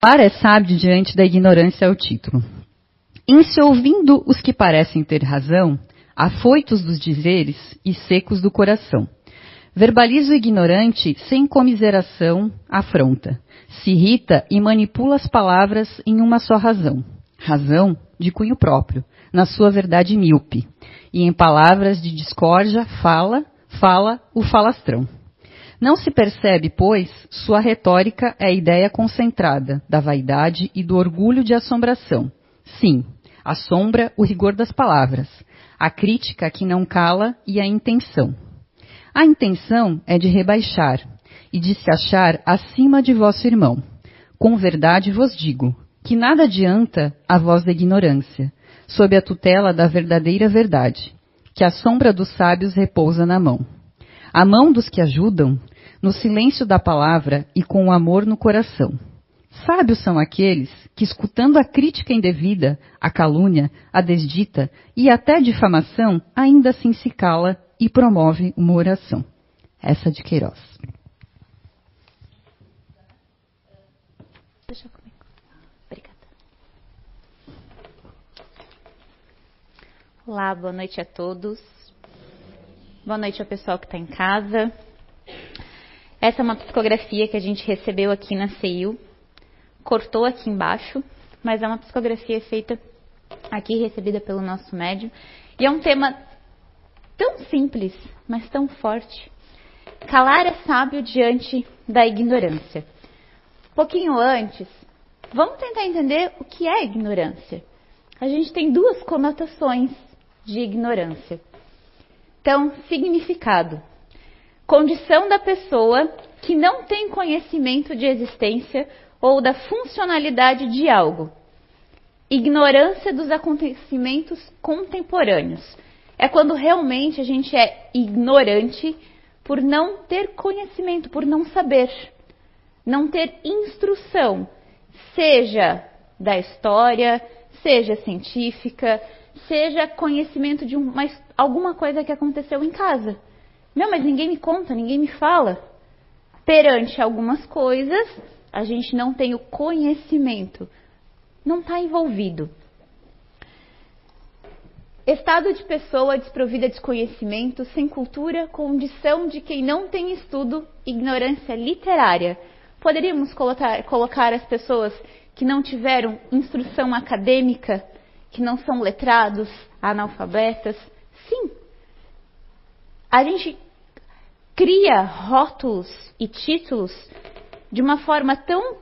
Para é sábio diante da ignorância é o título. Em se ouvindo os que parecem ter razão, afoitos dos dizeres e secos do coração. Verbaliza o ignorante sem comiseração, afronta. Se irrita e manipula as palavras em uma só razão. Razão de cunho próprio, na sua verdade míope. E em palavras de discórdia, fala, fala o falastrão. Não se percebe, pois, sua retórica é a ideia concentrada da vaidade e do orgulho de assombração. Sim, assombra o rigor das palavras, a crítica que não cala e a intenção. A intenção é de rebaixar e de se achar acima de vosso irmão. Com verdade vos digo que nada adianta a voz da ignorância, sob a tutela da verdadeira verdade, que a sombra dos sábios repousa na mão. A mão dos que ajudam no silêncio da palavra e com o amor no coração. Sábios são aqueles que, escutando a crítica indevida, a calúnia, a desdita e até difamação, ainda assim se cala e promove uma oração. Essa de Queiroz. Deixa comigo. Obrigada. Olá, boa noite a todos. Boa noite ao pessoal que está em casa. Essa é uma psicografia que a gente recebeu aqui na CEIU. Cortou aqui embaixo, mas é uma psicografia feita aqui, recebida pelo nosso médium. E é um tema tão simples, mas tão forte. Calar é sábio diante da ignorância. Pouquinho antes, vamos tentar entender o que é ignorância. A gente tem duas conotações de ignorância. Então, significado condição da pessoa que não tem conhecimento de existência ou da funcionalidade de algo. Ignorância dos acontecimentos contemporâneos. É quando realmente a gente é ignorante por não ter conhecimento, por não saber, não ter instrução, seja da história, seja científica, seja conhecimento de uma, alguma coisa que aconteceu em casa. Não, mas ninguém me conta, ninguém me fala. Perante algumas coisas, a gente não tem o conhecimento, não está envolvido. Estado de pessoa desprovida de conhecimento, sem cultura, condição de quem não tem estudo, ignorância literária. Poderíamos colocar, colocar as pessoas que não tiveram instrução acadêmica, que não são letrados, analfabetas? Sim, a gente cria rótulos e títulos de uma forma tão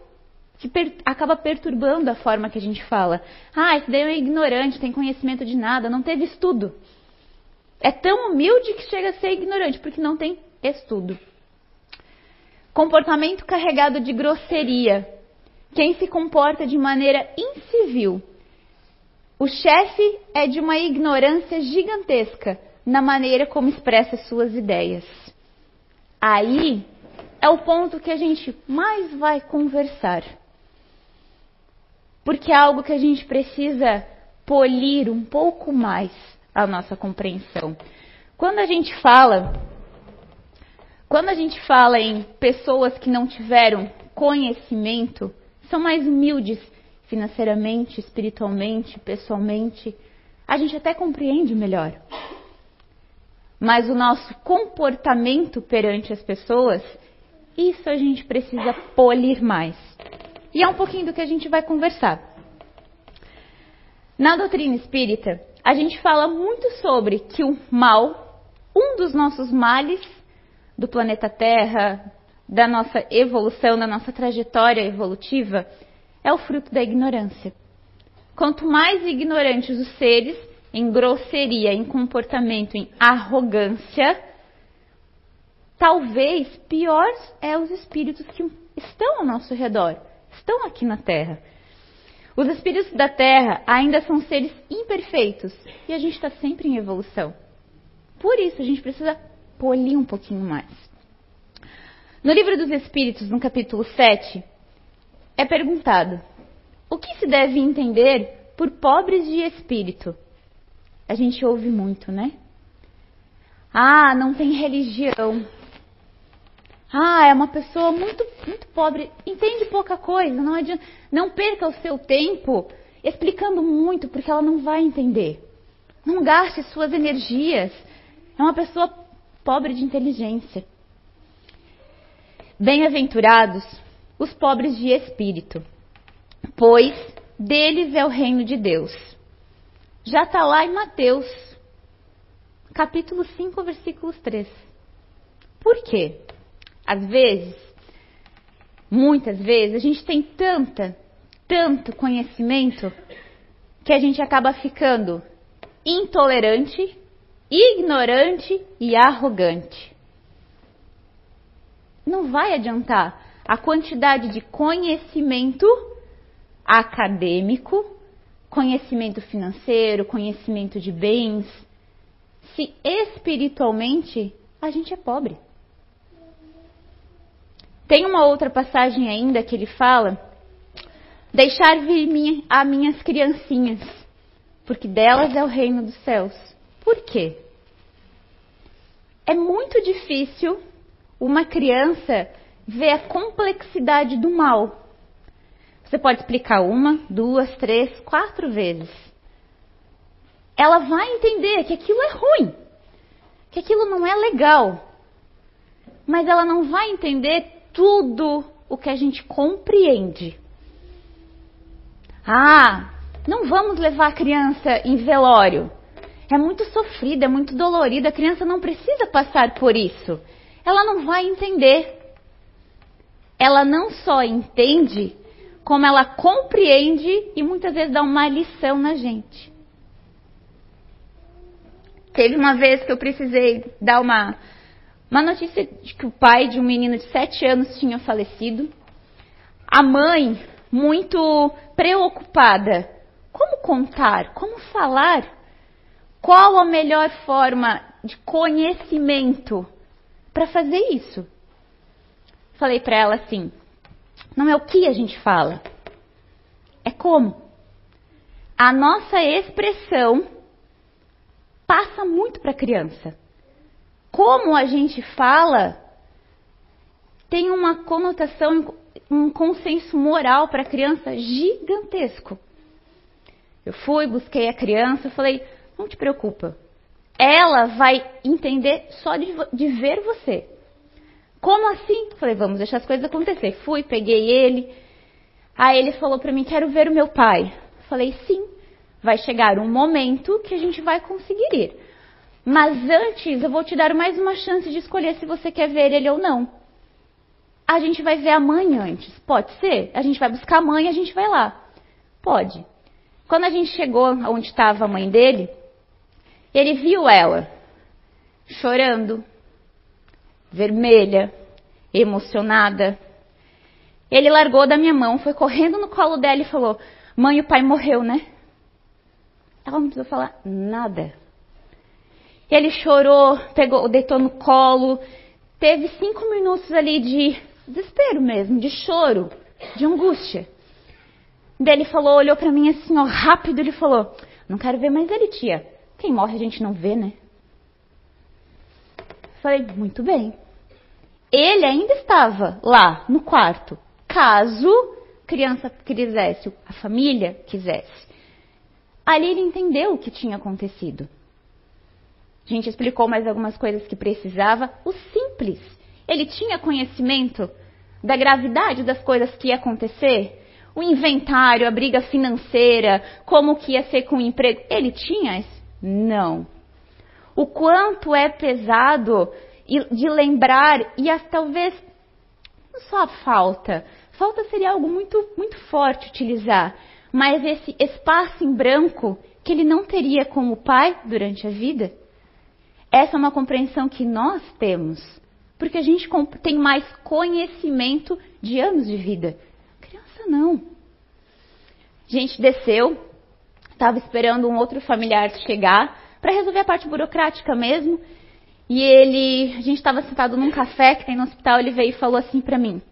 que per, acaba perturbando a forma que a gente fala. Ah, esse daí é ignorante, tem conhecimento de nada, não teve estudo. É tão humilde que chega a ser ignorante, porque não tem estudo. Comportamento carregado de grosseria. Quem se comporta de maneira incivil. O chefe é de uma ignorância gigantesca na maneira como expressa suas ideias. Aí é o ponto que a gente mais vai conversar. Porque é algo que a gente precisa polir um pouco mais a nossa compreensão. Quando a gente fala, quando a gente fala em pessoas que não tiveram conhecimento, são mais humildes financeiramente, espiritualmente, pessoalmente, a gente até compreende melhor mas o nosso comportamento perante as pessoas, isso a gente precisa polir mais. E é um pouquinho do que a gente vai conversar. Na doutrina espírita, a gente fala muito sobre que o mal, um dos nossos males do planeta Terra, da nossa evolução, da nossa trajetória evolutiva, é o fruto da ignorância. Quanto mais ignorantes os seres, em grosseria, em comportamento, em arrogância, talvez pior é os espíritos que estão ao nosso redor, estão aqui na Terra. Os espíritos da Terra ainda são seres imperfeitos e a gente está sempre em evolução. Por isso a gente precisa polir um pouquinho mais. No livro dos Espíritos, no capítulo 7, é perguntado: o que se deve entender por pobres de espírito? A gente ouve muito, né? Ah, não tem religião. Ah, é uma pessoa muito, muito pobre, entende pouca coisa, não adianta, não perca o seu tempo explicando muito, porque ela não vai entender. Não gaste suas energias. É uma pessoa pobre de inteligência. Bem-aventurados os pobres de espírito, pois deles é o reino de Deus. Já está lá em Mateus, capítulo 5, versículos 3. Por quê? Às vezes, muitas vezes, a gente tem tanta, tanto conhecimento que a gente acaba ficando intolerante, ignorante e arrogante. Não vai adiantar a quantidade de conhecimento acadêmico, conhecimento financeiro, conhecimento de bens, se espiritualmente a gente é pobre. Tem uma outra passagem ainda que ele fala: deixar vir minha, a minhas criancinhas, porque delas é o reino dos céus. Por quê? É muito difícil uma criança ver a complexidade do mal. Você pode explicar uma, duas, três, quatro vezes. Ela vai entender que aquilo é ruim, que aquilo não é legal. Mas ela não vai entender tudo o que a gente compreende. Ah, não vamos levar a criança em velório. É muito sofrida, é muito dolorida, a criança não precisa passar por isso. Ela não vai entender. Ela não só entende, como ela compreende e muitas vezes dá uma lição na gente. Teve uma vez que eu precisei dar uma uma notícia de que o pai de um menino de 7 anos tinha falecido. A mãe, muito preocupada. Como contar? Como falar? Qual a melhor forma de conhecimento para fazer isso? Falei para ela assim: não é o que a gente fala, é como. A nossa expressão passa muito para a criança como a gente fala tem uma conotação, um consenso moral para a criança gigantesco. Eu fui, busquei a criança, falei: não te preocupa, ela vai entender só de, de ver você. Como assim? Falei: vamos deixar as coisas acontecer. Fui, peguei ele. Aí ele falou para mim: quero ver o meu pai. Falei: sim, vai chegar um momento que a gente vai conseguir ir. Mas antes, eu vou te dar mais uma chance de escolher se você quer ver ele ou não. A gente vai ver a mãe antes. Pode ser? A gente vai buscar a mãe e a gente vai lá. Pode. Quando a gente chegou onde estava a mãe dele, ele viu ela chorando, vermelha, emocionada. Ele largou da minha mão, foi correndo no colo dela e falou: Mãe, o pai morreu, né? Ela não precisou falar nada. Ele chorou, pegou, deitou no colo. Teve cinco minutos ali de desespero mesmo, de choro, de angústia. Daí ele falou, olhou para mim assim, ó, rápido, ele falou: Não quero ver mais ele, tia. Quem morre a gente não vê, né? Falei, muito bem. Ele ainda estava lá no quarto, caso criança quisesse, a família quisesse. Ali ele entendeu o que tinha acontecido. A gente explicou mais algumas coisas que precisava. O simples. Ele tinha conhecimento da gravidade das coisas que ia acontecer. O inventário, a briga financeira, como que ia ser com o emprego. Ele tinha? Não. O quanto é pesado de lembrar e as, talvez não só a falta. Falta seria algo muito, muito forte utilizar. Mas esse espaço em branco que ele não teria como pai durante a vida. Essa é uma compreensão que nós temos, porque a gente tem mais conhecimento de anos de vida. criança não. A gente desceu, estava esperando um outro familiar chegar para resolver a parte burocrática mesmo. E ele, a gente estava sentado num café que tem no hospital, ele veio e falou assim para mim.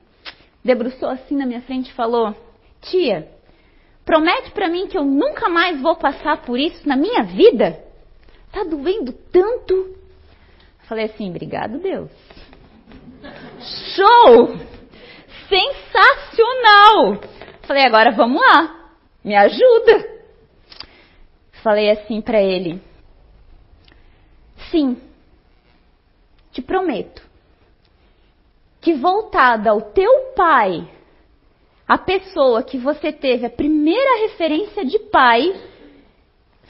Debruçou assim na minha frente e falou: "Tia, promete para mim que eu nunca mais vou passar por isso na minha vida?" Tá doendo tanto? Falei assim, obrigado Deus. Show! Sensacional! Falei, agora vamos lá, me ajuda. Falei assim para ele: Sim, te prometo que voltada ao teu pai, a pessoa que você teve a primeira referência de pai,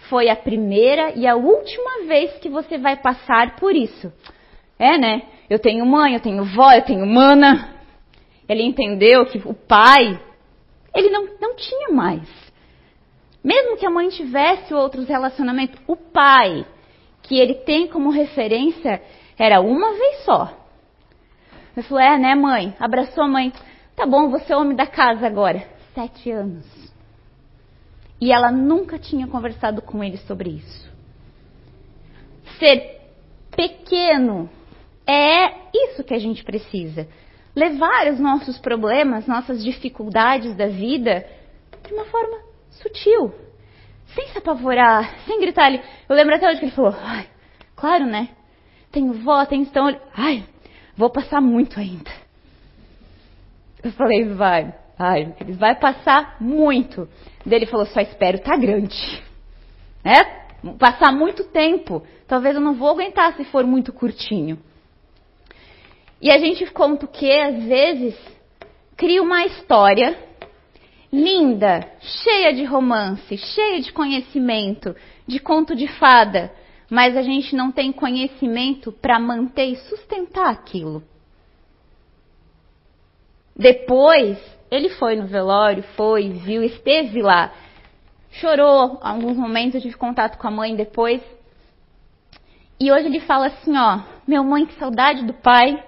foi a primeira e a última vez que você vai passar por isso. É, né? Eu tenho mãe, eu tenho vó, eu tenho mana. Ele entendeu que o pai, ele não, não tinha mais. Mesmo que a mãe tivesse outros relacionamentos, o pai, que ele tem como referência, era uma vez só. Ele falou: É, né, mãe? Abraçou a mãe. Tá bom, você é homem da casa agora. Sete anos. E ela nunca tinha conversado com ele sobre isso. Ser pequeno é isso que a gente precisa. Levar os nossos problemas, nossas dificuldades da vida de uma forma sutil. Sem se apavorar, sem gritar. Eu lembro até hoje que ele falou, ai, claro, né? Tenho vó, tenho então. Ai, vou passar muito ainda. Eu falei, vai, ele vai passar muito. Daí ele falou, só espero tá grande. Né? Passar muito tempo. Talvez eu não vou aguentar se for muito curtinho. E a gente conta o que, às vezes, cria uma história linda, cheia de romance, cheia de conhecimento, de conto de fada, mas a gente não tem conhecimento para manter e sustentar aquilo. Depois, ele foi no velório, foi, viu, esteve lá, chorou alguns momentos, tive contato com a mãe depois. E hoje ele fala assim, ó, meu mãe, que saudade do pai.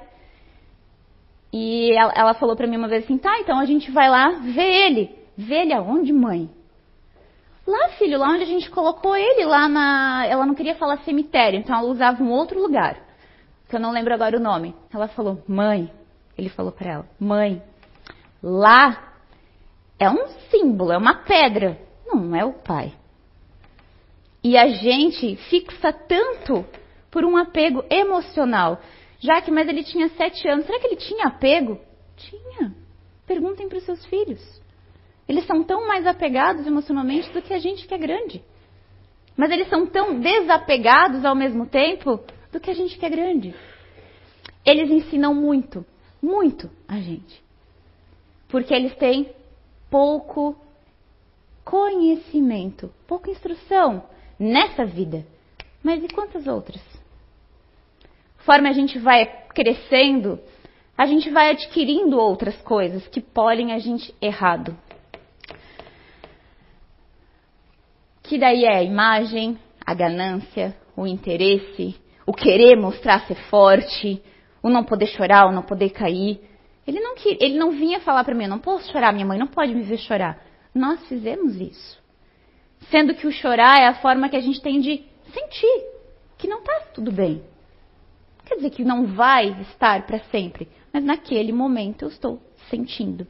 E ela, ela falou para mim uma vez assim, tá, então a gente vai lá ver ele. Ver ele aonde, mãe? Lá, filho, lá onde a gente colocou ele, lá na. Ela não queria falar cemitério, então ela usava um outro lugar, que eu não lembro agora o nome. Ela falou, mãe, ele falou para ela, mãe, lá é um símbolo, é uma pedra, não é o pai. E a gente fixa tanto por um apego emocional. Já que, mas ele tinha sete anos, será que ele tinha apego? Tinha. Perguntem para os seus filhos. Eles são tão mais apegados emocionalmente do que a gente que é grande. Mas eles são tão desapegados ao mesmo tempo do que a gente que é grande. Eles ensinam muito, muito a gente. Porque eles têm pouco conhecimento, pouca instrução nessa vida. Mas e quantas outras? Conforme a gente vai crescendo, a gente vai adquirindo outras coisas que podem a gente errado. Que daí é a imagem, a ganância, o interesse, o querer mostrar ser forte, o não poder chorar, o não poder cair. Ele não, ele não vinha falar para mim, eu não posso chorar, minha mãe não pode me ver chorar. Nós fizemos isso. Sendo que o chorar é a forma que a gente tem de sentir que não está tudo bem. Quer dizer que não vai estar para sempre, mas naquele momento eu estou sentindo.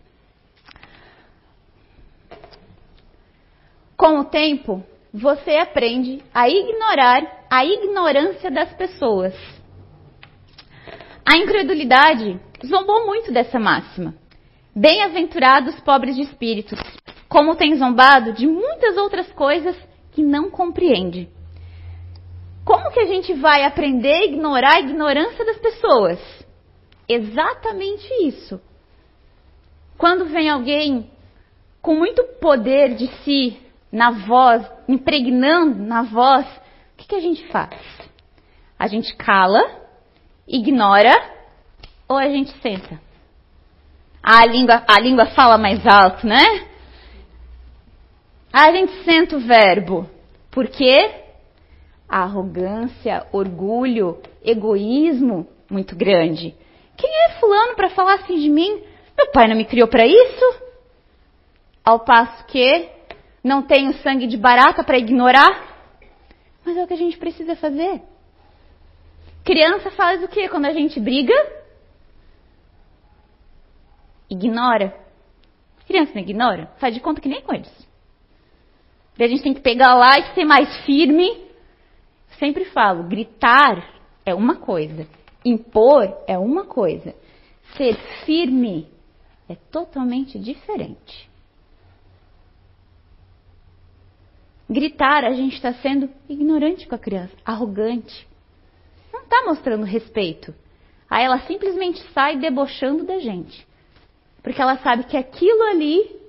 Com o tempo, você aprende a ignorar a ignorância das pessoas. A incredulidade zombou muito dessa máxima. Bem-aventurados pobres de espíritos, como tem zombado de muitas outras coisas que não compreende. Como que a gente vai aprender a ignorar a ignorância das pessoas? Exatamente isso. Quando vem alguém com muito poder de si, na voz, impregnando na voz, o que, que a gente faz? A gente cala, ignora ou a gente senta? A língua, a língua fala mais alto, né? A gente senta o verbo. Por quê? Arrogância, orgulho, egoísmo muito grande. Quem é fulano para falar assim de mim? Meu pai não me criou para isso? Ao passo que não tenho sangue de barata para ignorar. Mas é o que a gente precisa fazer. Criança faz o que quando a gente briga? Ignora. Criança não ignora? Faz de conta que nem com eles. E a gente tem que pegar lá e ser mais firme. Sempre falo, gritar é uma coisa, Impor é uma coisa, ser firme é totalmente diferente. Gritar, a gente está sendo ignorante com a criança, arrogante. Não está mostrando respeito. Aí ela simplesmente sai debochando da gente. Porque ela sabe que aquilo ali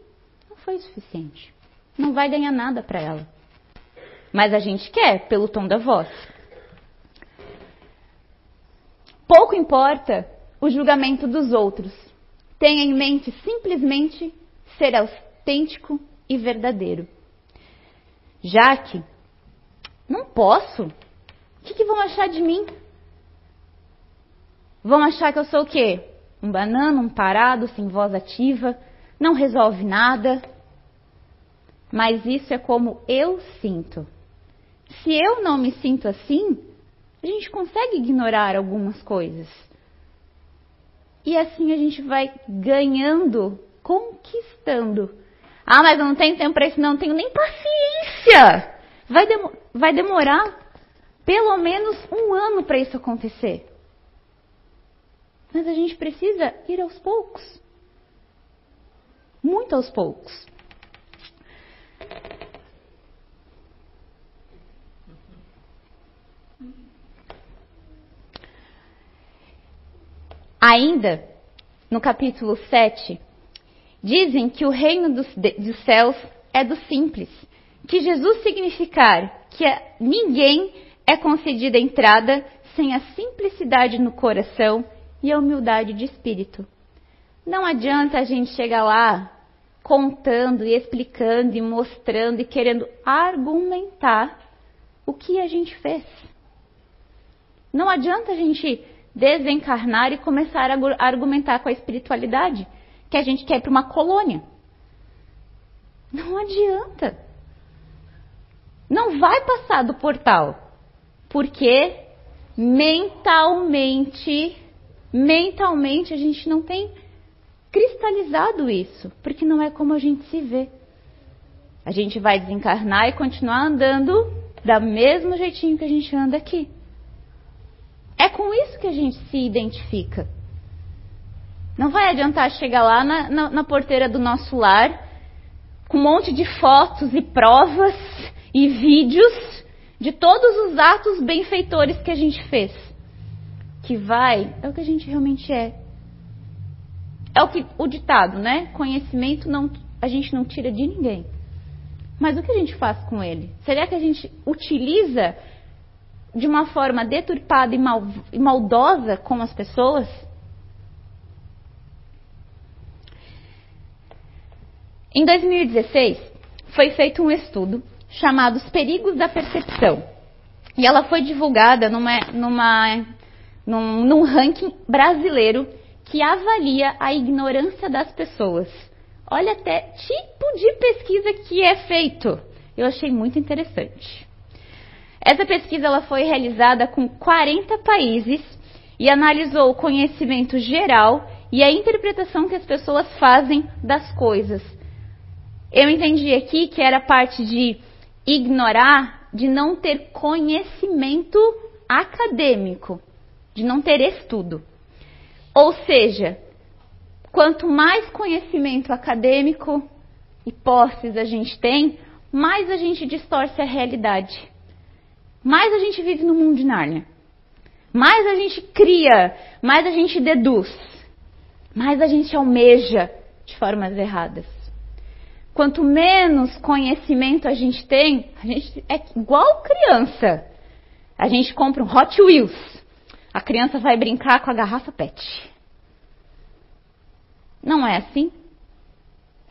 não foi suficiente. Não vai ganhar nada para ela. Mas a gente quer, pelo tom da voz. Pouco importa o julgamento dos outros. Tenha em mente simplesmente ser autêntico e verdadeiro. Já que não posso, o que, que vão achar de mim? Vão achar que eu sou o quê? Um banana, um parado, sem voz ativa, não resolve nada. Mas isso é como eu sinto. Se eu não me sinto assim, a gente consegue ignorar algumas coisas. E assim a gente vai ganhando, conquistando. Ah, mas eu não tenho tempo para isso, não, tenho nem paciência. Vai, dem vai demorar pelo menos um ano para isso acontecer. Mas a gente precisa ir aos poucos. Muito aos poucos. Ainda, no capítulo 7, dizem que o reino dos, dos céus é do simples, que Jesus significar que a ninguém é concedida entrada sem a simplicidade no coração e a humildade de espírito. Não adianta a gente chegar lá contando e explicando e mostrando e querendo argumentar o que a gente fez. Não adianta a gente desencarnar e começar a argumentar com a espiritualidade que a gente quer ir para uma colônia. Não adianta. Não vai passar do portal. Porque mentalmente, mentalmente a gente não tem cristalizado isso, porque não é como a gente se vê. A gente vai desencarnar e continuar andando da mesmo jeitinho que a gente anda aqui. É com isso que a gente se identifica. Não vai adiantar chegar lá na, na, na porteira do nosso lar com um monte de fotos e provas e vídeos de todos os atos benfeitores que a gente fez. Que vai é o que a gente realmente é. É o que o ditado, né? Conhecimento não a gente não tira de ninguém. Mas o que a gente faz com ele? Será que a gente utiliza de uma forma deturpada e, mal, e maldosa com as pessoas? Em 2016, foi feito um estudo chamado Os Perigos da Percepção. E ela foi divulgada numa, numa, num, num ranking brasileiro que avalia a ignorância das pessoas. Olha até tipo de pesquisa que é feito. Eu achei muito interessante. Essa pesquisa ela foi realizada com 40 países e analisou o conhecimento geral e a interpretação que as pessoas fazem das coisas. Eu entendi aqui que era parte de ignorar, de não ter conhecimento acadêmico, de não ter estudo. Ou seja, quanto mais conhecimento acadêmico e posses a gente tem, mais a gente distorce a realidade mais a gente vive no mundo de Nárnia. Mais a gente cria, mais a gente deduz, mais a gente almeja de formas erradas. Quanto menos conhecimento a gente tem, a gente é igual criança. A gente compra um Hot Wheels. A criança vai brincar com a garrafa PET. Não é assim?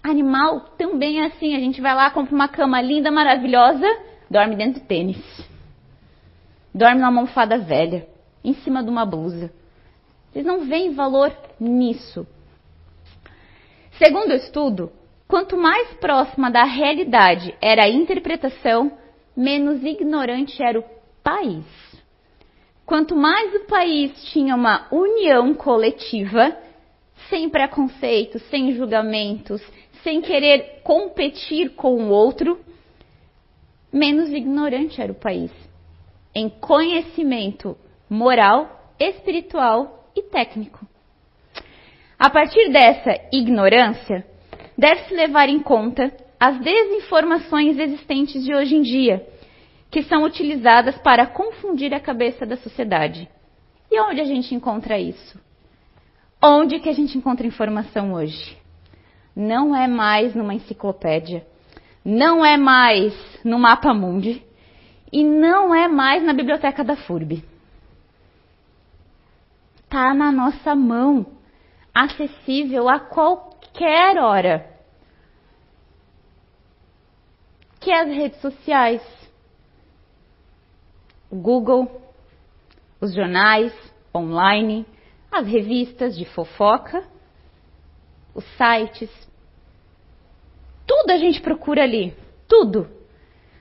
Animal também é assim. A gente vai lá, compra uma cama linda, maravilhosa, dorme dentro do tênis dorme numa almofada velha, em cima de uma blusa. Vocês não veem valor nisso. Segundo o estudo, quanto mais próxima da realidade era a interpretação, menos ignorante era o país. Quanto mais o país tinha uma união coletiva, sem preconceitos, sem julgamentos, sem querer competir com o outro, menos ignorante era o país em conhecimento moral espiritual e técnico. A partir dessa ignorância, deve-se levar em conta as desinformações existentes de hoje em dia, que são utilizadas para confundir a cabeça da sociedade. E onde a gente encontra isso? Onde que a gente encontra informação hoje? Não é mais numa enciclopédia, não é mais no Mapa Mundi e não é mais na biblioteca da FURB. Está na nossa mão, acessível a qualquer hora. Que é as redes sociais, o Google, os jornais online, as revistas de fofoca, os sites. Tudo a gente procura ali. Tudo.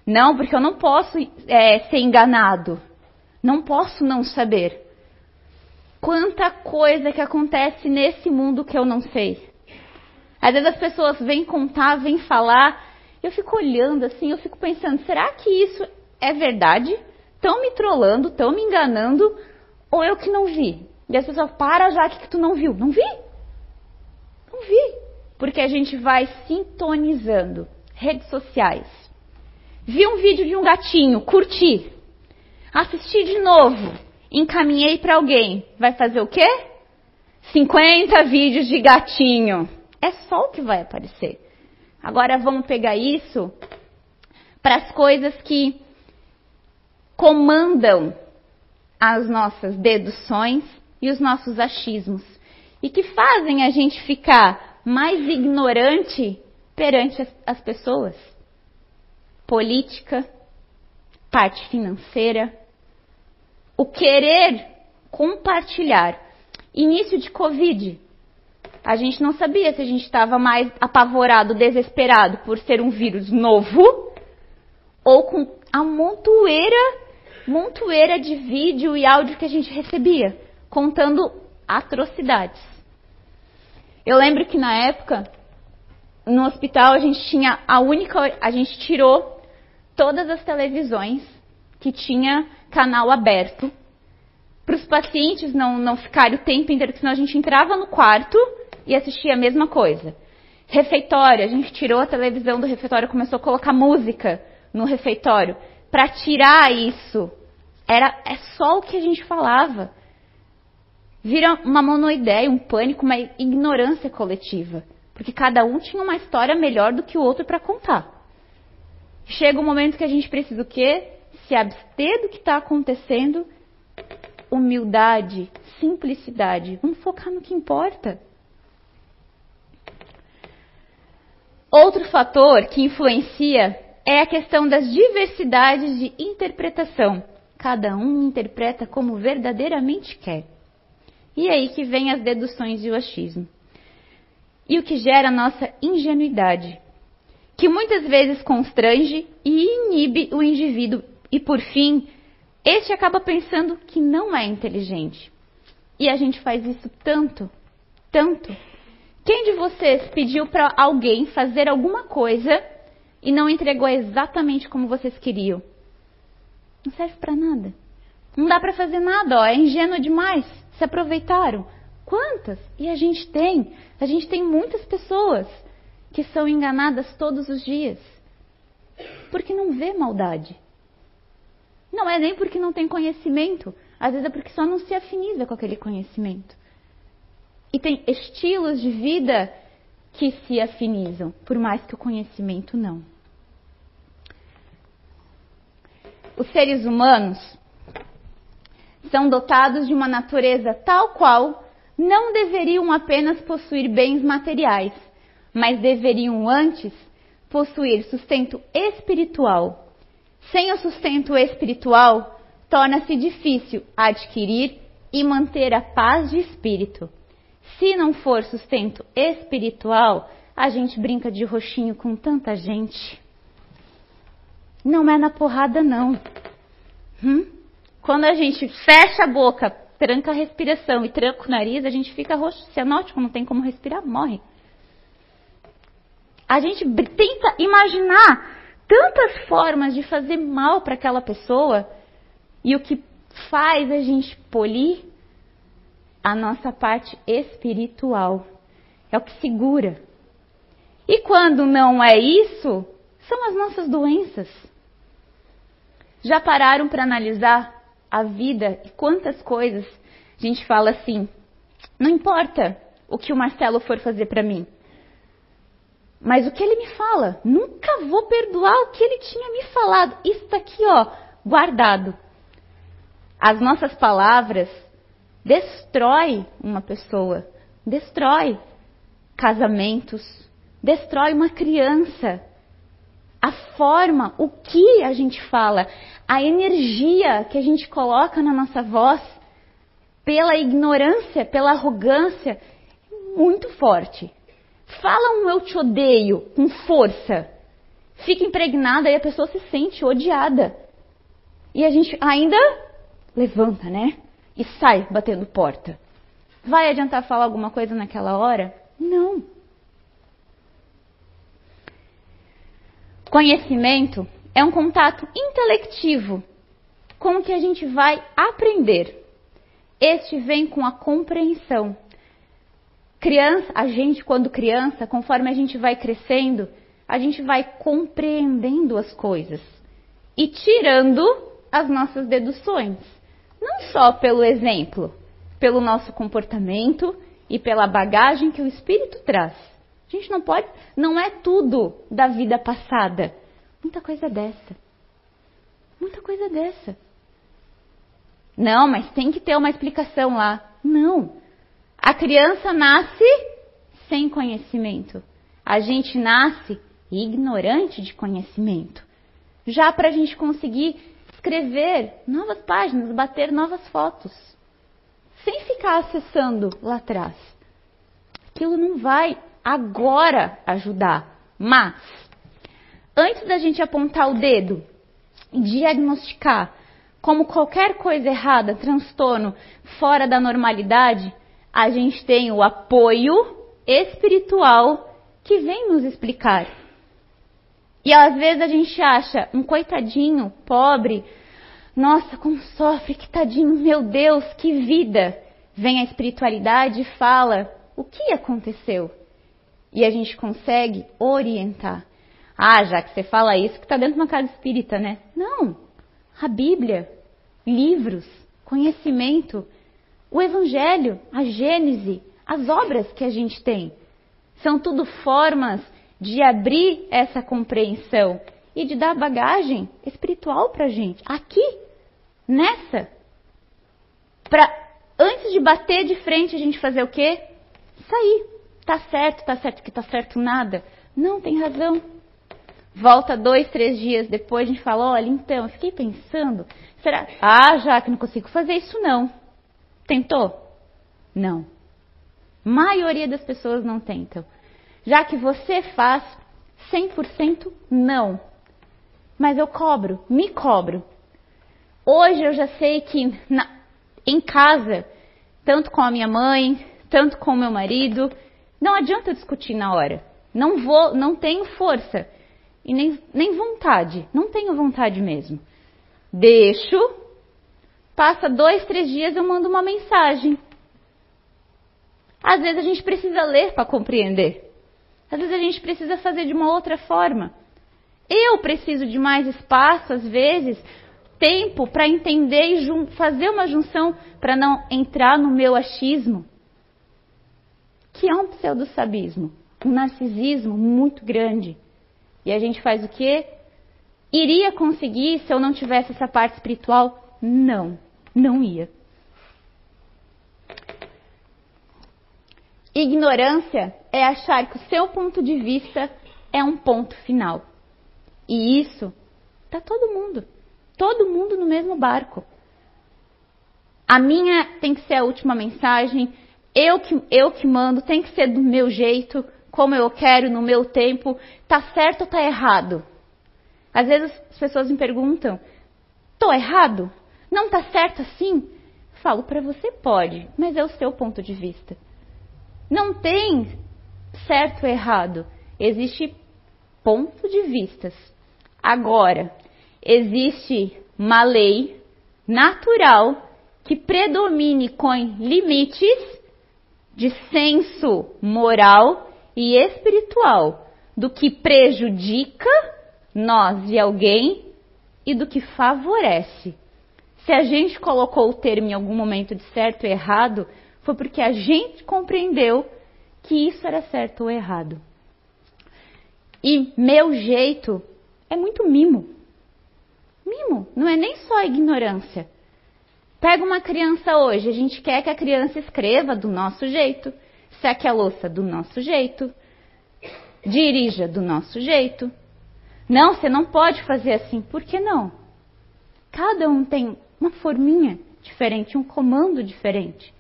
Não, porque eu não posso é, ser enganado. Não posso não saber. Quanta coisa que acontece nesse mundo que eu não sei. Às vezes as pessoas vêm contar, vêm falar, eu fico olhando assim, eu fico pensando, será que isso é verdade? Estão me trollando, estão me enganando, ou eu que não vi? E as pessoas, para já que tu não viu. Não vi. Não vi. Porque a gente vai sintonizando. Redes sociais. Vi um vídeo de um gatinho, curti. Assisti de novo. Encaminhei para alguém. Vai fazer o quê? 50 vídeos de gatinho. É só o que vai aparecer. Agora vamos pegar isso para as coisas que comandam as nossas deduções e os nossos achismos e que fazem a gente ficar mais ignorante perante as, as pessoas. Política, parte financeira, o querer compartilhar. Início de Covid. A gente não sabia se a gente estava mais apavorado, desesperado por ser um vírus novo ou com a montoeira montoeira de vídeo e áudio que a gente recebia, contando atrocidades. Eu lembro que na época, no hospital, a gente tinha a única. A gente tirou todas as televisões que tinha canal aberto para os pacientes não, não ficarem o tempo inteiro, porque senão a gente entrava no quarto e assistia a mesma coisa. Refeitório, a gente tirou a televisão do refeitório, começou a colocar música no refeitório para tirar isso. Era é só o que a gente falava. Vira uma monoideia, um pânico, uma ignorância coletiva, porque cada um tinha uma história melhor do que o outro para contar. Chega um momento que a gente precisa o quê? Se abster do que está acontecendo, humildade, simplicidade. Vamos focar no que importa. Outro fator que influencia é a questão das diversidades de interpretação. Cada um interpreta como verdadeiramente quer. E aí que vem as deduções e o achismo. E o que gera a nossa ingenuidade, que muitas vezes constrange e inibe o indivíduo, e por fim, este acaba pensando que não é inteligente. E a gente faz isso tanto, tanto. Quem de vocês pediu para alguém fazer alguma coisa e não entregou exatamente como vocês queriam. Não serve para nada. Não dá para fazer nada, ó, é ingênuo demais. Se aproveitaram. Quantas? E a gente tem. A gente tem muitas pessoas que são enganadas todos os dias. Porque não vê maldade. Não é nem porque não tem conhecimento. Às vezes é porque só não se afiniza com aquele conhecimento. E tem estilos de vida que se afinizam, por mais que o conhecimento não. Os seres humanos são dotados de uma natureza tal qual não deveriam apenas possuir bens materiais, mas deveriam antes possuir sustento espiritual. Sem o sustento espiritual, torna-se difícil adquirir e manter a paz de espírito. Se não for sustento espiritual, a gente brinca de roxinho com tanta gente. Não é na porrada, não. Hum? Quando a gente fecha a boca, tranca a respiração e tranca o nariz, a gente fica roxo, cianótico, não tem como respirar, morre. A gente tenta imaginar tantas formas de fazer mal para aquela pessoa e o que faz a gente polir a nossa parte espiritual. É o que segura. E quando não é isso, são as nossas doenças. Já pararam para analisar a vida e quantas coisas a gente fala assim: não importa o que o Marcelo for fazer para mim, mas o que ele me fala, nunca vou perdoar o que ele tinha me falado. Isso aqui, ó, guardado. As nossas palavras destrói uma pessoa, destrói casamentos, destrói uma criança. A forma, o que a gente fala, a energia que a gente coloca na nossa voz, pela ignorância, pela arrogância, muito forte. Fala um eu te odeio com força. Fica impregnada e a pessoa se sente odiada. E a gente ainda levanta, né? E sai batendo porta. Vai adiantar falar alguma coisa naquela hora? Não. Conhecimento é um contato intelectivo com o que a gente vai aprender. Este vem com a compreensão. Criança, a gente quando criança, conforme a gente vai crescendo, a gente vai compreendendo as coisas e tirando as nossas deduções. Não só pelo exemplo, pelo nosso comportamento e pela bagagem que o espírito traz. A gente não pode, não é tudo da vida passada. Muita coisa dessa. Muita coisa dessa. Não, mas tem que ter uma explicação lá. Não. A criança nasce sem conhecimento. A gente nasce ignorante de conhecimento. Já para a gente conseguir escrever novas páginas, bater novas fotos, sem ficar acessando lá atrás. Aquilo não vai agora ajudar. Mas, antes da gente apontar o dedo e diagnosticar como qualquer coisa errada, transtorno fora da normalidade, a gente tem o apoio espiritual que vem nos explicar. E às vezes a gente acha um coitadinho, pobre, nossa, como sofre, que tadinho, meu Deus, que vida. Vem a espiritualidade e fala o que aconteceu e a gente consegue orientar. Ah, já que você fala isso, que está dentro de uma casa espírita, né? Não. A Bíblia, livros, conhecimento, o Evangelho, a Gênese, as obras que a gente tem. São tudo formas de abrir essa compreensão e de dar bagagem espiritual para a gente. Aqui, nessa. Para antes de bater de frente, a gente fazer o quê? Sair. Tá certo, tá certo que tá certo nada. Não, tem razão. Volta dois, três dias depois, a gente fala, olha, então, eu fiquei pensando, será? Ah, já que não consigo fazer isso não. Tentou? Não. Maioria das pessoas não tentam. Já que você faz 100% não. Mas eu cobro, me cobro. Hoje eu já sei que na, em casa, tanto com a minha mãe, tanto com o meu marido, não adianta discutir na hora. Não vou, não tenho força e nem, nem vontade. Não tenho vontade mesmo. Deixo, passa dois, três dias eu mando uma mensagem. Às vezes a gente precisa ler para compreender. Às vezes a gente precisa fazer de uma outra forma. Eu preciso de mais espaço, às vezes, tempo para entender e fazer uma junção para não entrar no meu achismo que é um pseudo-sabismo, um narcisismo muito grande. E a gente faz o quê? Iria conseguir se eu não tivesse essa parte espiritual? Não, não ia. Ignorância é achar que o seu ponto de vista é um ponto final. E isso tá todo mundo, todo mundo no mesmo barco. A minha tem que ser a última mensagem, eu que, eu que mando, tem que ser do meu jeito, como eu quero, no meu tempo. Tá certo ou tá errado? Às vezes as pessoas me perguntam: tô errado? Não tá certo assim? Falo para você pode, mas é o seu ponto de vista. Não tem certo ou errado. Existe ponto de vistas. Agora, existe uma lei natural que predomine com limites de senso moral e espiritual do que prejudica nós e alguém e do que favorece. Se a gente colocou o termo em algum momento de certo e errado, foi porque a gente compreendeu que isso era certo ou errado. E meu jeito é muito mimo. Mimo, não é nem só ignorância. Pega uma criança hoje, a gente quer que a criança escreva do nosso jeito, seque a louça do nosso jeito, dirija do nosso jeito. Não, você não pode fazer assim. Por que não? Cada um tem uma forminha diferente, um comando diferente.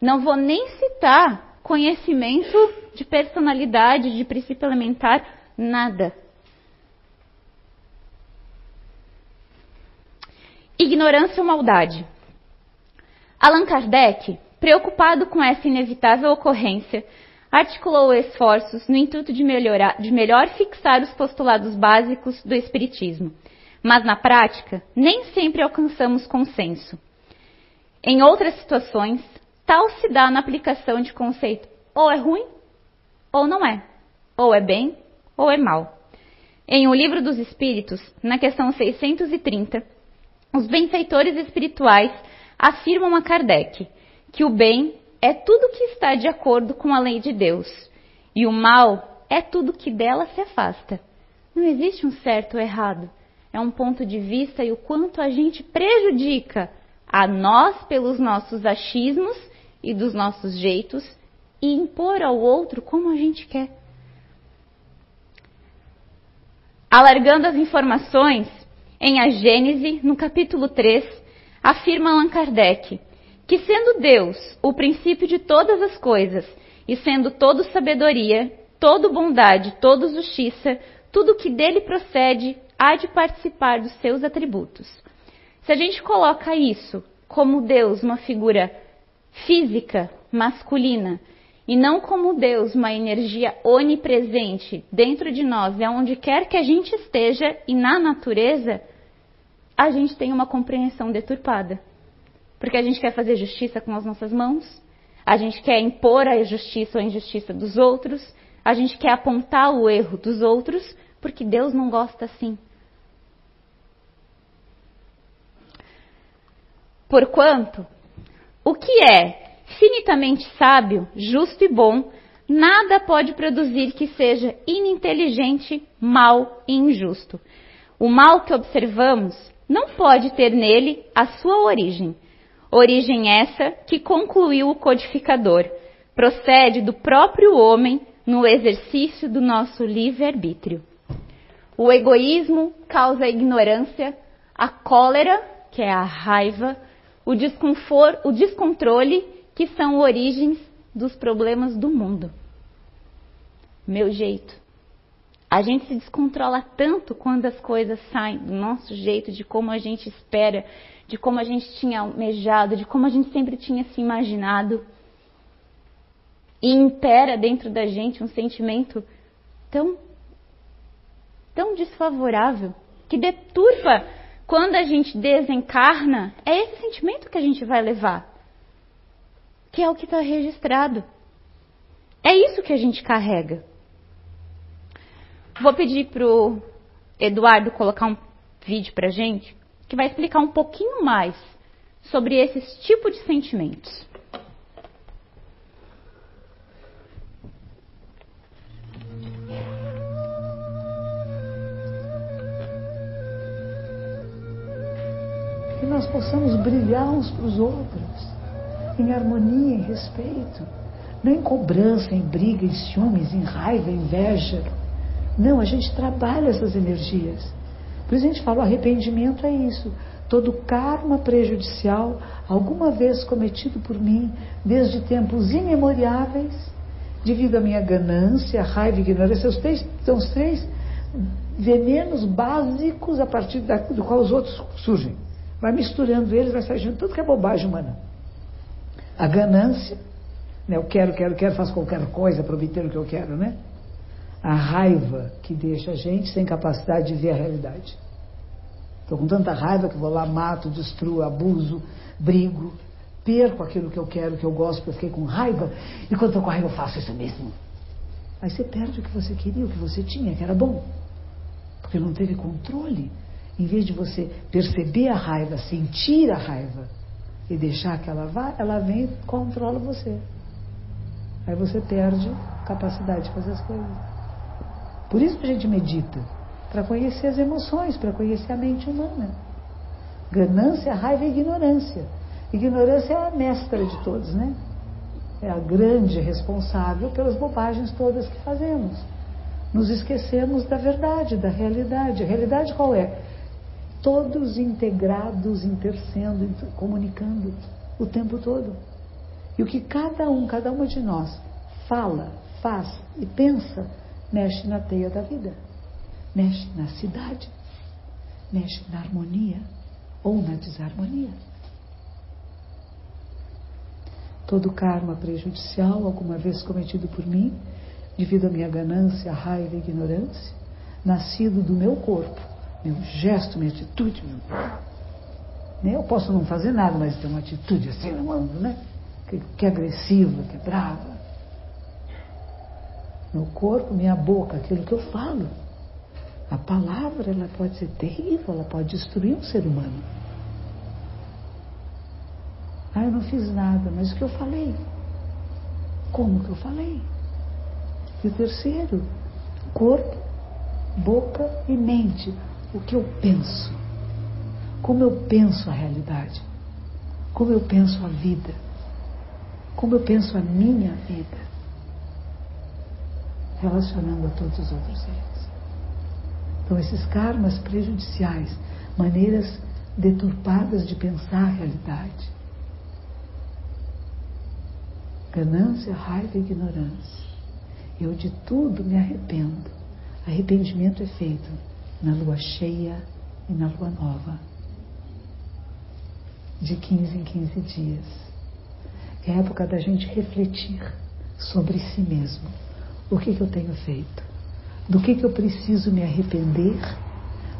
Não vou nem citar conhecimento de personalidade, de princípio elementar, nada. Ignorância ou maldade. Allan Kardec, preocupado com essa inevitável ocorrência, articulou esforços no intuito de, melhorar, de melhor fixar os postulados básicos do Espiritismo. Mas na prática, nem sempre alcançamos consenso. Em outras situações, tal se dá na aplicação de conceito ou é ruim ou não é, ou é bem ou é mal. Em O Livro dos Espíritos, na questão 630, os benfeitores espirituais afirmam a Kardec que o bem é tudo que está de acordo com a lei de Deus e o mal é tudo que dela se afasta. Não existe um certo ou errado. É um ponto de vista e o quanto a gente prejudica a nós pelos nossos achismos e dos nossos jeitos e impor ao outro como a gente quer. Alargando as informações, em A Gênese, no capítulo 3, afirma Allan Kardec que, sendo Deus o princípio de todas as coisas, e sendo todo sabedoria, todo bondade, todo justiça, tudo que dele procede há de participar dos seus atributos. Se a gente coloca isso como Deus, uma figura física, masculina, e não como Deus, uma energia onipresente dentro de nós e aonde quer que a gente esteja e na natureza, a gente tem uma compreensão deturpada. Porque a gente quer fazer justiça com as nossas mãos, a gente quer impor a justiça ou a injustiça dos outros, a gente quer apontar o erro dos outros, porque Deus não gosta assim. Porquanto, o que é finitamente sábio, justo e bom, nada pode produzir que seja ininteligente, mal e injusto. O mal que observamos não pode ter nele a sua origem. Origem essa que concluiu o codificador. Procede do próprio homem no exercício do nosso livre-arbítrio. O egoísmo causa a ignorância, a cólera, que é a raiva, o, o descontrole, que são origens dos problemas do mundo. Meu jeito. A gente se descontrola tanto quando as coisas saem do nosso jeito, de como a gente espera, de como a gente tinha almejado, de como a gente sempre tinha se imaginado. E impera dentro da gente um sentimento tão, tão desfavorável, que deturpa quando a gente desencarna. É esse sentimento que a gente vai levar, que é o que está registrado. É isso que a gente carrega. Vou pedir para o Eduardo colocar um vídeo para gente que vai explicar um pouquinho mais sobre esses tipos de sentimentos. Nós possamos brilhar uns para os outros, em harmonia, em respeito, não em cobrança, em briga, em ciúmes, em raiva, em inveja não, a gente trabalha essas energias. Por isso a gente fala, o arrependimento é isso. Todo karma prejudicial, alguma vez cometido por mim, desde tempos imemoriáveis, devido à minha ganância, raiva e ignorância, os três, são os três venenos básicos a partir da, do qual os outros surgem. Vai misturando eles, vai saindo tudo que é bobagem humana. A ganância, né, eu quero, quero, quero, faço qualquer coisa para obter o que eu quero, né? a raiva que deixa a gente sem capacidade de ver a realidade. Estou com tanta raiva que vou lá, mato, destruo, abuso, brigo, perco aquilo que eu quero, que eu gosto, porque eu fiquei com raiva. E quando estou com raiva, eu faço isso mesmo. Aí você perde o que você queria, o que você tinha, que era bom. Porque não teve controle. Em vez de você perceber a raiva, sentir a raiva e deixar que ela vá, ela vem e controla você. Aí você perde capacidade de fazer as coisas. Por isso que a gente medita para conhecer as emoções, para conhecer a mente humana. Ganância, raiva e ignorância. Ignorância é a mestra de todos, né? É a grande responsável pelas bobagens todas que fazemos. Nos esquecemos da verdade, da realidade. A realidade qual é? Todos integrados, intercendo, comunicando o tempo todo. E o que cada um, cada uma de nós fala, faz e pensa, mexe na teia da vida mexe na cidade, mexe na harmonia ou na desarmonia. Todo karma prejudicial, alguma vez cometido por mim, devido à minha ganância, raiva e ignorância, nascido do meu corpo, meu gesto, minha atitude, meu... eu posso não fazer nada, mas ter uma atitude assim no mundo, né? Que, que é agressiva, que é brava. Meu corpo, minha boca, aquilo que eu falo. A palavra ela pode ser terrível, ela pode destruir um ser humano. Ah, eu não fiz nada, mas o que eu falei? Como que eu falei? E o terceiro, corpo, boca e mente. O que eu penso? Como eu penso a realidade? Como eu penso a vida? Como eu penso a minha vida? Relacionando a todos os outros seres. São esses karmas prejudiciais, maneiras deturpadas de pensar a realidade. Ganância, raiva e ignorância. Eu de tudo me arrependo. Arrependimento é feito na lua cheia e na lua nova. De 15 em 15 dias. É época da gente refletir sobre si mesmo. O que, que eu tenho feito? do que, que eu preciso me arrepender,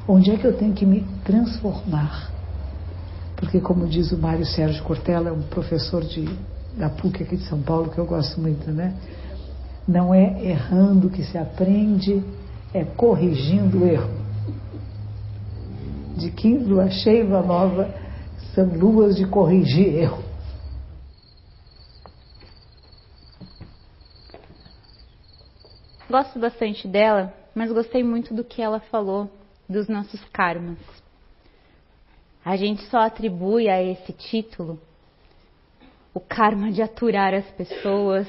onde é que eu tenho que me transformar. Porque, como diz o Mário Sérgio Cortella, é um professor de, da PUC aqui de São Paulo, que eu gosto muito, né? Não é errando que se aprende, é corrigindo o erro. De 15 lua nova são luas de corrigir erro. Gosto bastante dela, mas gostei muito do que ela falou dos nossos karmas. A gente só atribui a esse título o karma de aturar as pessoas,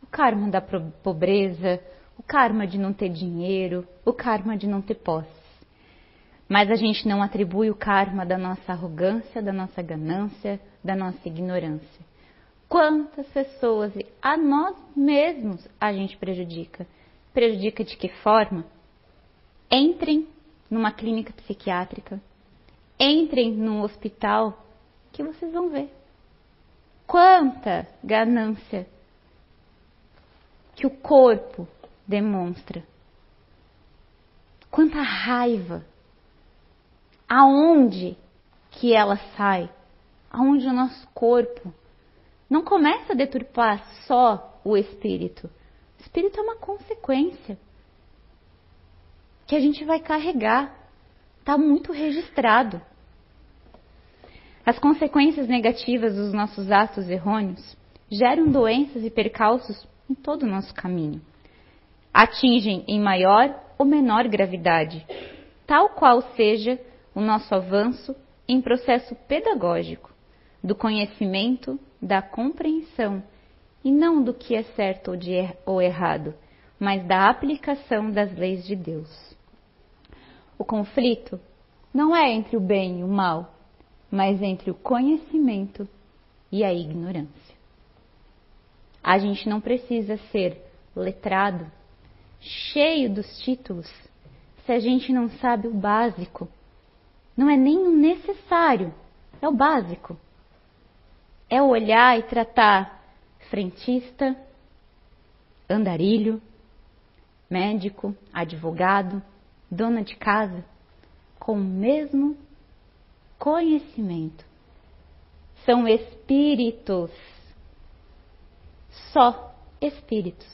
o karma da pobreza, o karma de não ter dinheiro, o karma de não ter posse. Mas a gente não atribui o karma da nossa arrogância, da nossa ganância, da nossa ignorância. Quantas pessoas, a nós mesmos, a gente prejudica Prejudica de que forma? Entrem numa clínica psiquiátrica, entrem num hospital, que vocês vão ver. Quanta ganância que o corpo demonstra. Quanta raiva. Aonde que ela sai? Aonde o nosso corpo não começa a deturpar só o espírito, espírito é uma consequência que a gente vai carregar. Está muito registrado. As consequências negativas dos nossos atos errôneos geram doenças e percalços em todo o nosso caminho. Atingem em maior ou menor gravidade, tal qual seja o nosso avanço em processo pedagógico, do conhecimento, da compreensão e não do que é certo er, ou errado, mas da aplicação das leis de Deus. O conflito não é entre o bem e o mal, mas entre o conhecimento e a ignorância. A gente não precisa ser letrado, cheio dos títulos, se a gente não sabe o básico. Não é nem o necessário, é o básico. É olhar e tratar frentista, andarilho, médico, advogado, dona de casa, com o mesmo conhecimento. São espíritos. Só espíritos.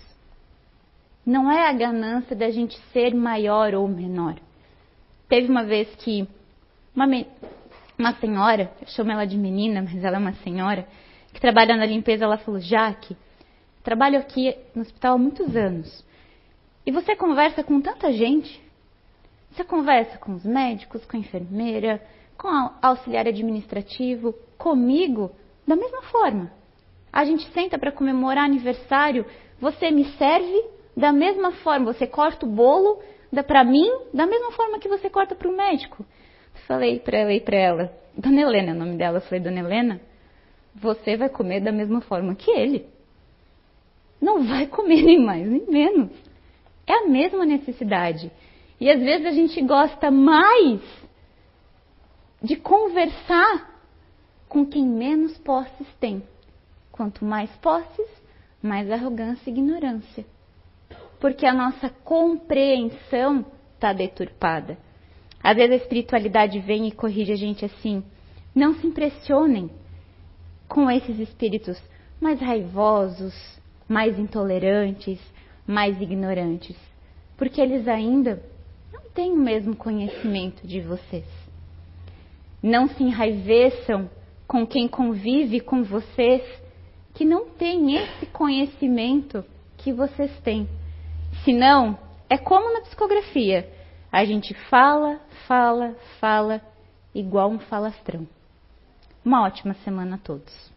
Não é a ganância da gente ser maior ou menor. Teve uma vez que uma, uma senhora, eu chamo ela de menina, mas ela é uma senhora, que trabalha na limpeza, ela falou: Jaque, trabalho aqui no hospital há muitos anos. E você conversa com tanta gente. Você conversa com os médicos, com a enfermeira, com o auxiliar administrativo, comigo, da mesma forma. A gente senta para comemorar aniversário, você me serve da mesma forma, você corta o bolo para mim da mesma forma que você corta para o médico. Falei para ela e para ela, Dona Helena é o nome dela, falei, Dona Helena, você vai comer da mesma forma que ele. Não vai comer nem mais nem menos. É a mesma necessidade. E às vezes a gente gosta mais de conversar com quem menos posses tem. Quanto mais posses, mais arrogância e ignorância. Porque a nossa compreensão está deturpada. Às vezes a espiritualidade vem e corrige a gente assim. Não se impressionem com esses espíritos mais raivosos, mais intolerantes, mais ignorantes, porque eles ainda não têm o mesmo conhecimento de vocês. Não se enraiveçam com quem convive com vocês que não tem esse conhecimento que vocês têm. Senão, é como na psicografia. A gente fala, fala, fala, igual um falastrão. Uma ótima semana a todos.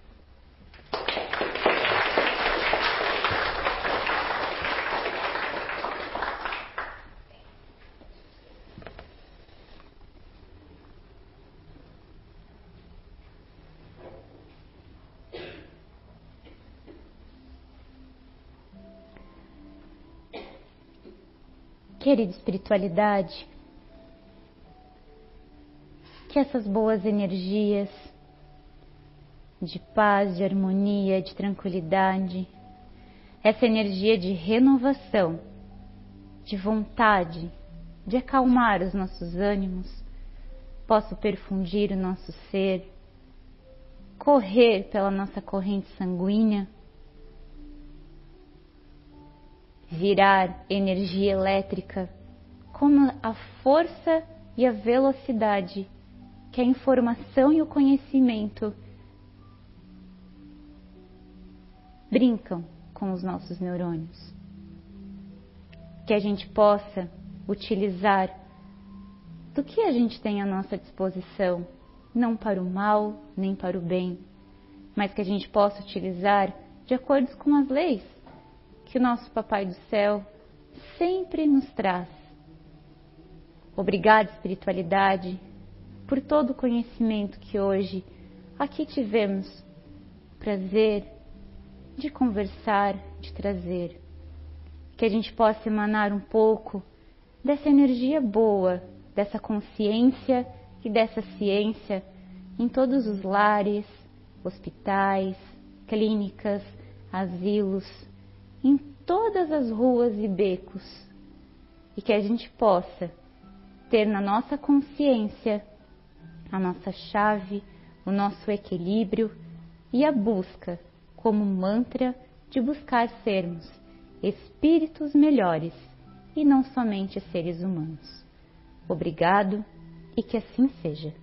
Querida espiritualidade, que essas boas energias de paz, de harmonia, de tranquilidade, essa energia de renovação, de vontade, de acalmar os nossos ânimos, possa perfundir o nosso ser, correr pela nossa corrente sanguínea, virar energia elétrica como a força e a velocidade que a informação e o conhecimento brincam com os nossos neurônios. Que a gente possa utilizar do que a gente tem à nossa disposição, não para o mal nem para o bem, mas que a gente possa utilizar de acordo com as leis que nosso Papai do Céu sempre nos traz. Obrigada, espiritualidade, por todo o conhecimento que hoje aqui tivemos prazer de conversar, de trazer. Que a gente possa emanar um pouco dessa energia boa, dessa consciência e dessa ciência em todos os lares, hospitais, clínicas, asilos, em todas as ruas e becos. E que a gente possa ter na nossa consciência a nossa chave, o nosso equilíbrio e a busca como mantra de buscar sermos espíritos melhores e não somente seres humanos. Obrigado e que assim seja.